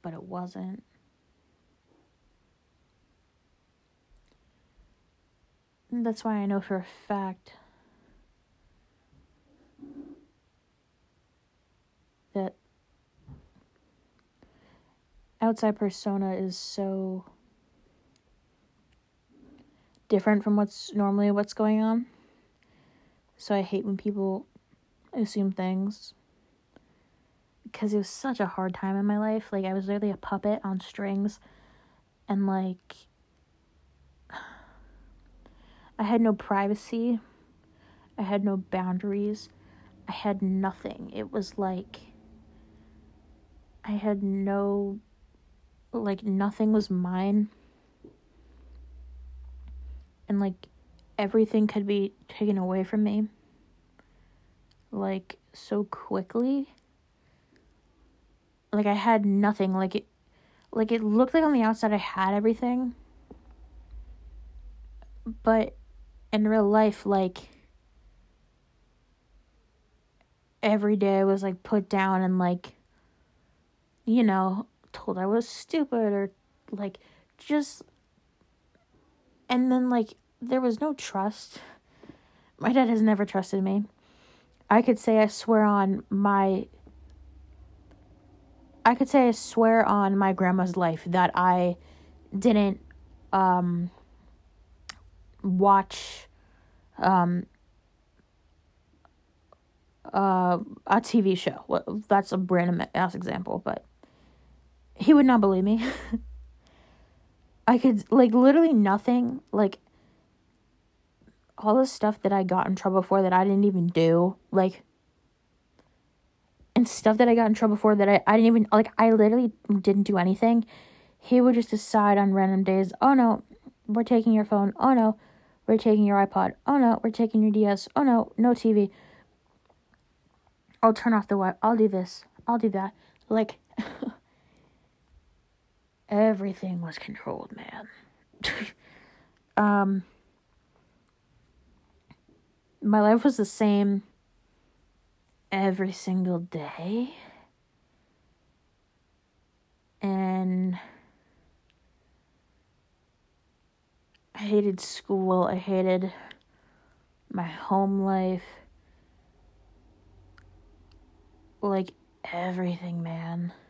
but it wasn't. That's why I know for a fact that outside persona is so different from what's normally what's going on. So I hate when people assume things because it was such a hard time in my life. Like I was literally a puppet on strings and like I had no privacy. I had no boundaries. I had nothing. It was like I had no like nothing was mine. And like everything could be taken away from me like so quickly like I had nothing. Like it like it looked like on the outside I had everything. But in real life, like every day I was like put down and like you know, told I was stupid or like just and then like there was no trust. My dad has never trusted me. I could say I swear on my I could say I swear on my grandma's life that I didn't um watch um uh a TV show. Well, That's a random ass example, but he would not believe me. I could like literally nothing like all the stuff that I got in trouble for that I didn't even do, like and stuff that I got in trouble for that I, I didn't even like I literally didn't do anything. He would just decide on random days, oh no, we're taking your phone. Oh no, we're taking your iPod. Oh no, we're taking your DS. Oh no, no TV. I'll turn off the Wi I'll do this. I'll do that. Like everything was controlled, man. um my life was the same every single day. And I hated school. I hated my home life. Like everything, man.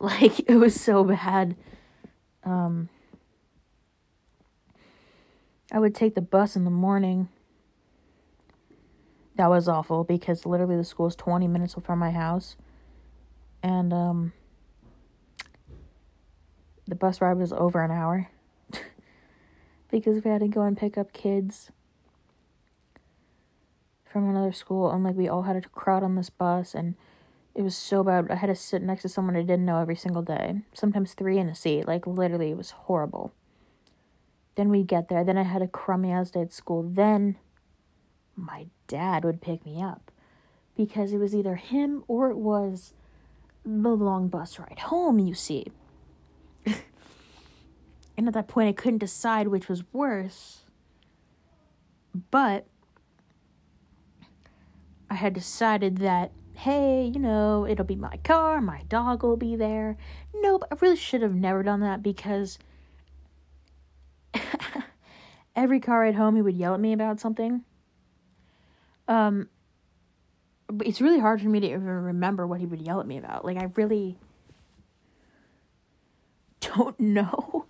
Like it was so bad. Um I would take the bus in the morning that was awful because literally the school is 20 minutes from my house. And um the bus ride was over an hour because we had to go and pick up kids from another school and like we all had to crowd on this bus and it was so bad. I had to sit next to someone I didn't know every single day. Sometimes three in a seat. Like literally it was horrible. Then we'd get there. Then I had a crummy ass day at school. Then my dad would pick me up because it was either him or it was the long bus ride home, you see. And at that point, I couldn't decide which was worse. But I had decided that, hey, you know, it'll be my car, my dog will be there. Nope, I really should have never done that because every car ride home, he would yell at me about something. Um, but it's really hard for me to even remember what he would yell at me about. Like, I really don't know.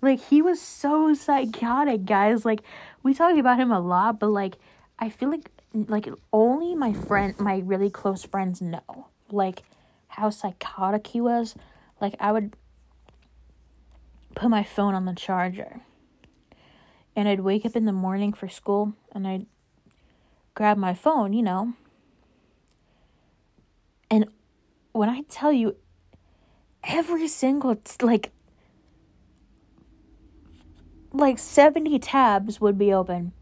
Like, he was so psychotic, guys. Like, we talk about him a lot, but, like, I feel like, like, only my friend, my really close friends know, like, how psychotic he was. Like, I would put my phone on the charger. And I'd wake up in the morning for school and I'd grab my phone, you know. And when I tell you, every single, like, like 70 tabs would be open.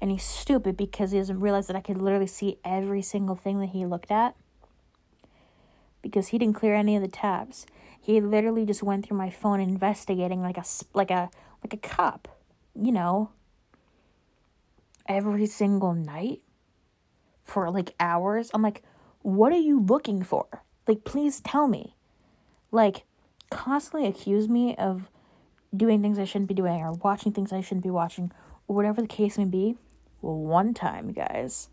And he's stupid because he doesn't realize that I could literally see every single thing that he looked at. Because he didn't clear any of the tabs. He literally just went through my phone investigating like a like a like a cop, you know every single night for like hours. I'm like, what are you looking for? Like, please tell me. Like, constantly accuse me of doing things I shouldn't be doing or watching things I shouldn't be watching or whatever the case may be. Well, one time, guys,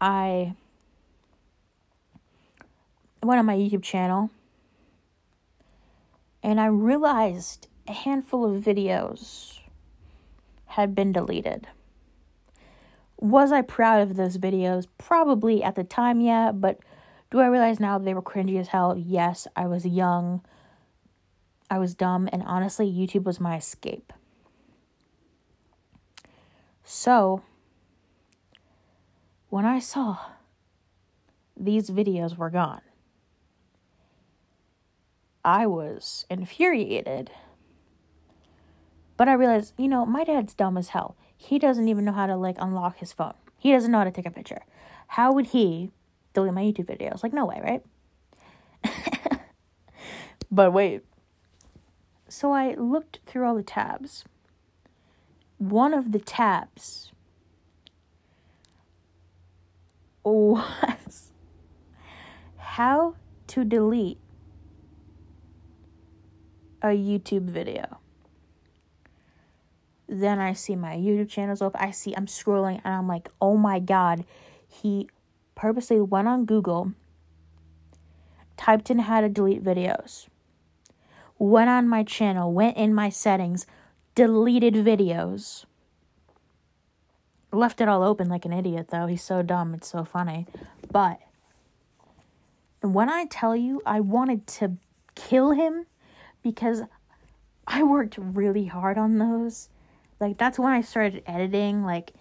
I went on my YouTube channel and I realized a handful of videos had been deleted. Was I proud of those videos? Probably at the time, yeah, but do I realize now they were cringy as hell? Yes, I was young, I was dumb, and honestly, YouTube was my escape. So, when I saw these videos were gone, I was infuriated. But I realized, you know, my dad's dumb as hell. He doesn't even know how to like unlock his phone. He doesn't know how to take a picture. How would he delete my YouTube videos? Like, no way, right? but wait. So I looked through all the tabs. One of the tabs was how to delete a YouTube video. Then I see my YouTube channels open. I see I'm scrolling and I'm like, oh my god, he purposely went on Google, typed in how to delete videos, went on my channel, went in my settings, deleted videos. Left it all open like an idiot, though. He's so dumb. It's so funny. But when I tell you I wanted to kill him because I worked really hard on those, like that's when I started editing, like,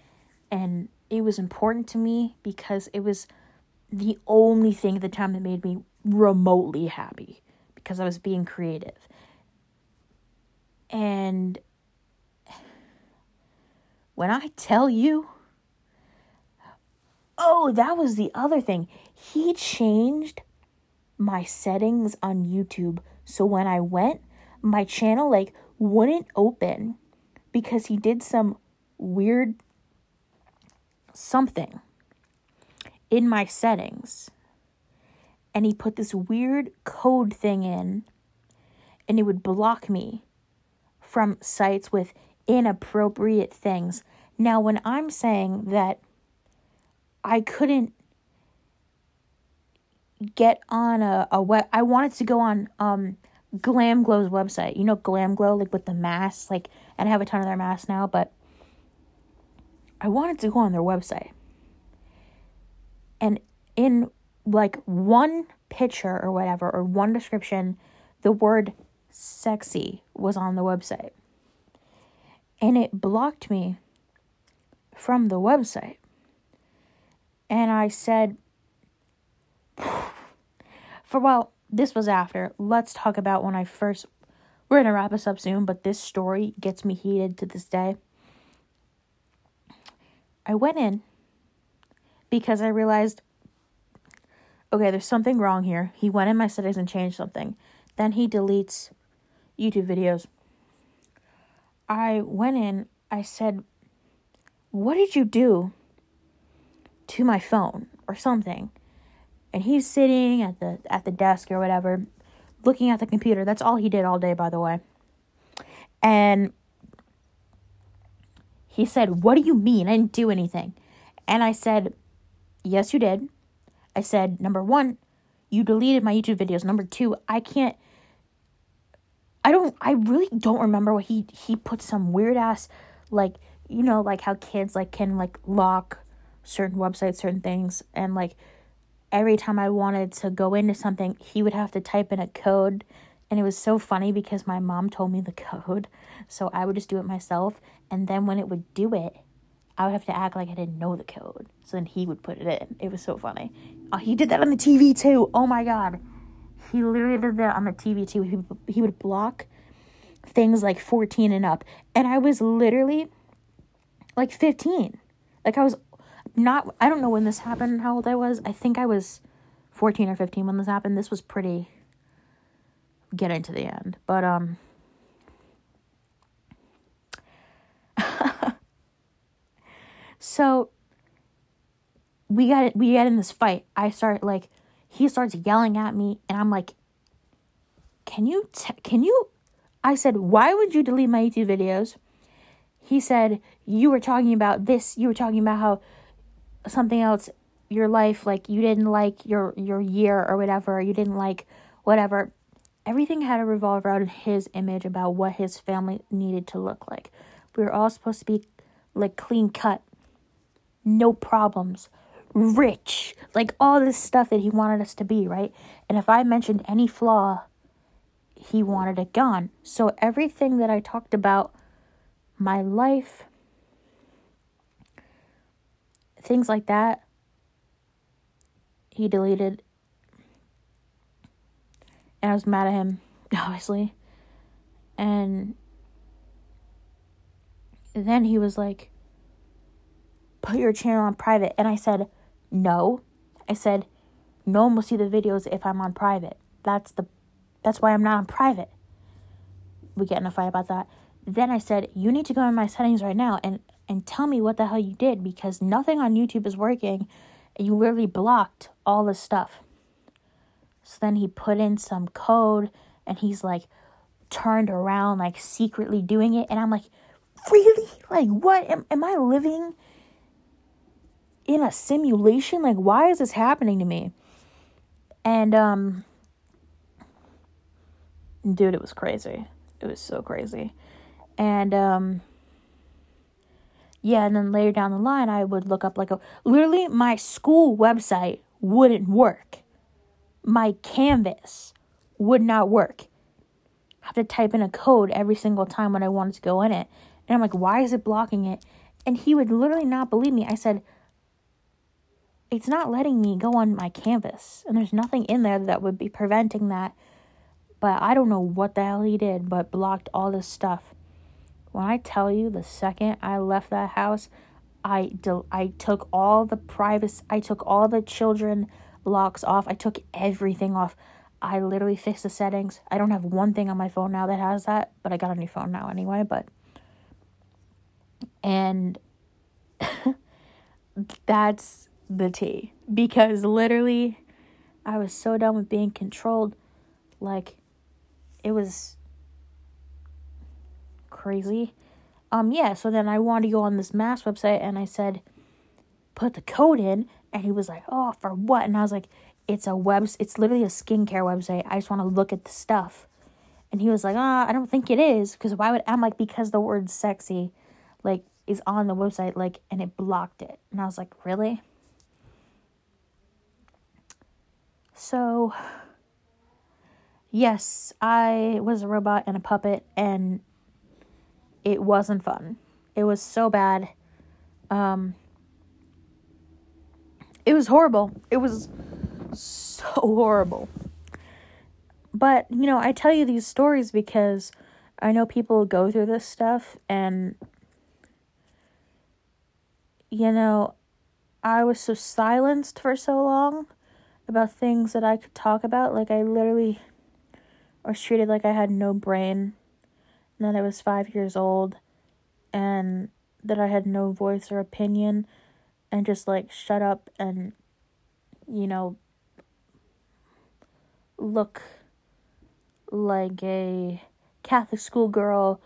and it was important to me because it was the only thing at the time that made me remotely happy because I was being creative. And when I tell you, oh, that was the other thing. He changed my settings on YouTube so when I went, my channel like wouldn't open because he did some weird something in my settings. And he put this weird code thing in and it would block me from sites with inappropriate things. Now, when I'm saying that I couldn't get on a, a web, I wanted to go on um, Glam Glow's website. You know, Glam Glow, like with the masks, like, and I have a ton of their masks now, but I wanted to go on their website. And in like one picture or whatever, or one description, the word sexy was on the website and it blocked me from the website. And I said, for well, this was after. Let's talk about when I first. We're gonna wrap this up soon, but this story gets me heated to this day. I went in because I realized, okay, there's something wrong here. He went in my settings and changed something. Then he deletes YouTube videos I went in, I said, What did you do to my phone or something? And he's sitting at the at the desk or whatever, looking at the computer. That's all he did all day, by the way. And he said, What do you mean? I didn't do anything. And I said, Yes, you did. I said, Number one, you deleted my YouTube videos. Number two, I can't I don't I really don't remember what he he put some weird ass like you know like how kids like can like lock certain websites certain things and like every time I wanted to go into something he would have to type in a code. And it was so funny because my mom told me the code so I would just do it myself. And then when it would do it I would have to act like I didn't know the code. So then he would put it in. It was so funny oh, he did that on the TV too oh my god he literally did that on the TV too. He, he would block things like 14 and up. And I was literally like 15. Like I was not, I don't know when this happened, how old I was. I think I was 14 or 15 when this happened. This was pretty, get into the end. But, um, so we got we get in this fight. I start like he starts yelling at me and i'm like can you t- can you i said why would you delete my youtube videos? He said you were talking about this. You were talking about how something else your life like you didn't like your your year or whatever you didn't like whatever. Everything had to revolve around his image about what his family needed to look like. We were all supposed to be like clean cut. No problems rich, like all this stuff that he wanted us to be, right? And if I mentioned any flaw, he wanted it gone. So everything that I talked about, my life, things like that, he deleted. And I was mad at him, obviously. And then he was like, put your channel on private. And I said, no. I said, no one will see the videos if I'm on private. That's the that's why I'm not on private. We get in a fight about that. Then I said, you need to go in my settings right now and and tell me what the hell you did because nothing on YouTube is working you literally blocked all this stuff. So then he put in some code and he's like turned around, like secretly doing it. And I'm like, really? Like, what? Am, am I living in a simulation? Like, why is this happening to me? And, um, dude, it was crazy. It was so crazy. And, um, yeah, and then later down the line, I would look up like a literally my school website wouldn't work. My canvas would not work. I have to type in a code every single time when I wanted to go in it. And I'm like, why is it blocking it? And he would literally not believe me. I said, it's not letting me go on my canvas. And there's nothing in there that would be preventing that. But I don't know what the hell he did, but blocked all this stuff. When I tell you the second I left that house, I del- I took all the privacy, I took all the children locks off. I took everything off. I literally fixed the settings. I don't have one thing on my phone now that has that, but I got a new phone now anyway, but and that's the tea because literally I was so done with being controlled like it was crazy. Um, yeah, so then I wanted to go on this mass website and I said, put the code in. And he was like, oh, for what? And I was like, it's a web, it's literally a skincare website. I just want to look at the stuff. And he was like, ah, oh, I don't think it is. Because why would, I'm like, because the word sexy, like, is on the website, like, and it blocked it. And I was like, really? So, yes, I was a robot and a puppet, and it wasn't fun. It was so bad. Um, it was horrible. It was so horrible. But, you know, I tell you these stories because I know people go through this stuff and you know, I was so silenced for so long about things that I could talk about. Like I literally was treated like I had no brain and that I was five years old and that I had no voice or opinion and just like shut up and, you know, look like a Catholic school girl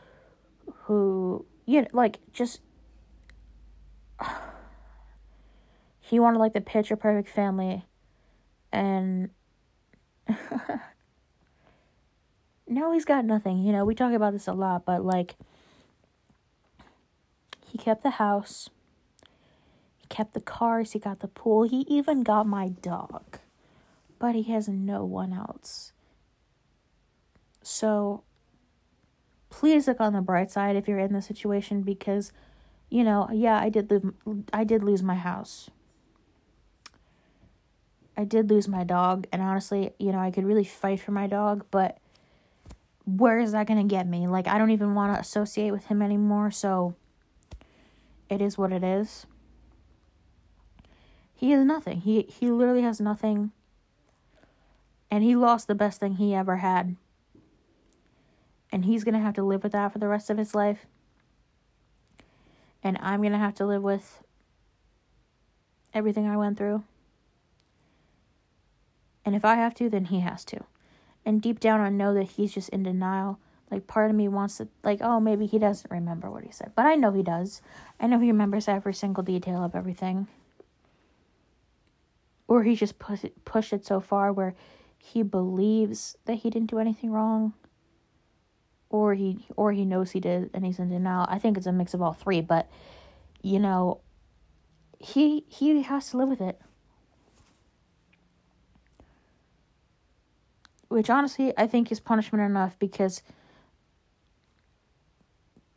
who, you know, like just. He wanted like the picture perfect family and now he's got nothing. You know, we talk about this a lot, but like, he kept the house, he kept the cars, he got the pool, he even got my dog, but he has no one else. So, please look on the bright side if you're in this situation because, you know, yeah, I did live, I did lose my house. I did lose my dog, and honestly, you know, I could really fight for my dog, but where is that going to get me? Like, I don't even want to associate with him anymore, so it is what it is. He is nothing. He he literally has nothing. And he lost the best thing he ever had. And he's going to have to live with that for the rest of his life. And I'm going to have to live with everything I went through. And if I have to, then he has to. And deep down, I know that he's just in denial. Like, part of me wants to, like, oh, maybe he doesn't remember what he said. But I know he does. I know he remembers every single detail of everything. Or he just push it, pushed it so far where he believes that he didn't do anything wrong. Or he or he knows he did and he's in denial. I think it's a mix of all three, but you know, he he has to live with it. Which honestly I think is punishment enough because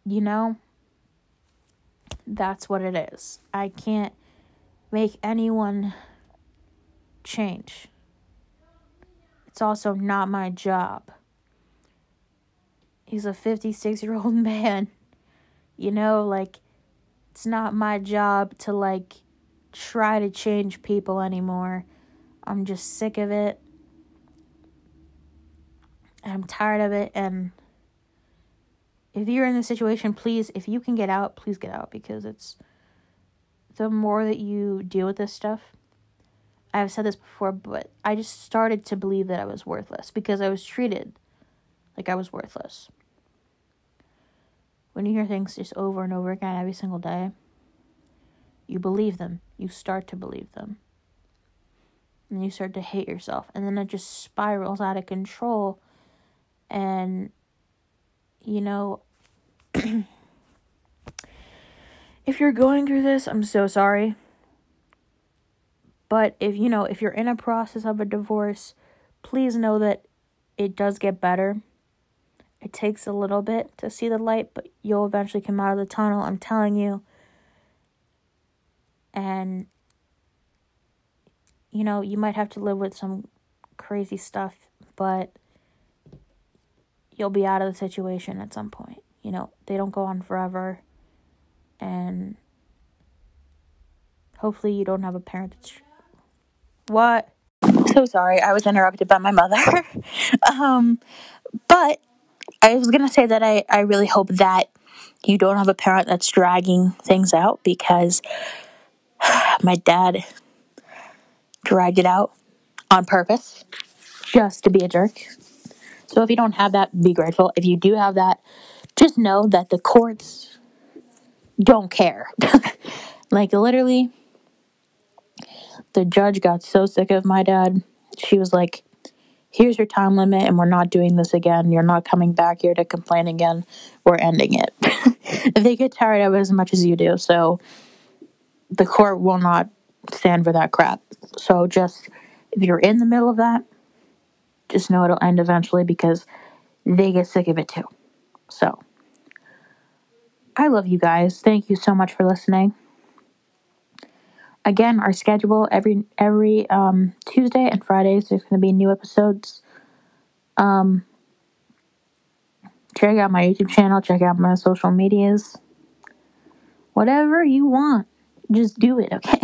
you know that's what it is. I can't make anyone change. It's also not my job. He's a 56 year old man. You know, like, it's not my job to, like, try to change people anymore. I'm just sick of it. I'm tired of it. And if you're in this situation, please, if you can get out, please get out because it's the more that you deal with this stuff, I've said this before, but I just started to believe that I was worthless because I was treated like I was worthless. When you hear things just over and over again every single day, you believe them. You start to believe them. And you start to hate yourself. And then it just spirals out of control. And, you know, if you're going through this, I'm so sorry. But if you know, if you're in a process of a divorce, please know that it does get better. It takes a little bit to see the light, but you'll eventually come out of the tunnel. I'm telling you. And you know, you might have to live with some crazy stuff, but you'll be out of the situation at some point. You know, they don't go on forever. And hopefully you don't have a parent that's what? So sorry, I was interrupted by my mother. um, but I was gonna say that I, I really hope that you don't have a parent that's dragging things out because my dad dragged it out on purpose just to be a jerk. So if you don't have that, be grateful. If you do have that, just know that the courts don't care. like literally the judge got so sick of my dad. She was like, Here's your time limit, and we're not doing this again. You're not coming back here to complain again. We're ending it. they get tired of it as much as you do. So the court will not stand for that crap. So just if you're in the middle of that, just know it'll end eventually because they get sick of it too. So I love you guys. Thank you so much for listening again, our schedule every every um, Tuesday and Fridays. There's going to be new episodes. Um, check out my YouTube channel. Check out my social medias. Whatever you want, just do it. Okay.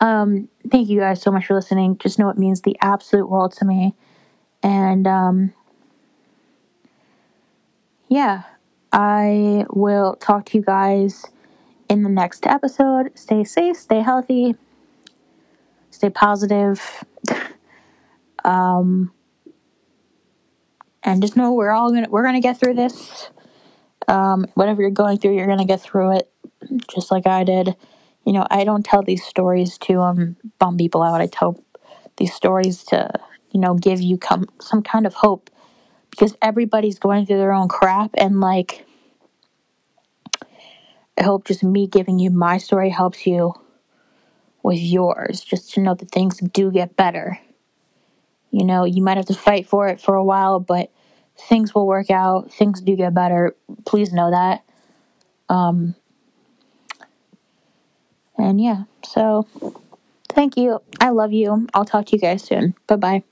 Um, thank you guys so much for listening. Just know it means the absolute world to me. And um, yeah, I will talk to you guys in the next episode. Stay safe, stay healthy, stay positive. Um, and just know we're all gonna we're gonna get through this. Um, whatever you're going through, you're gonna get through it, just like I did. You know, I don't tell these stories to um bum people out. I tell these stories to you know give you com- some kind of hope because everybody's going through their own crap and like I hope just me giving you my story helps you with yours, just to know that things do get better. You know, you might have to fight for it for a while, but things will work out. Things do get better. Please know that. Um, and yeah, so thank you. I love you. I'll talk to you guys soon. Bye bye.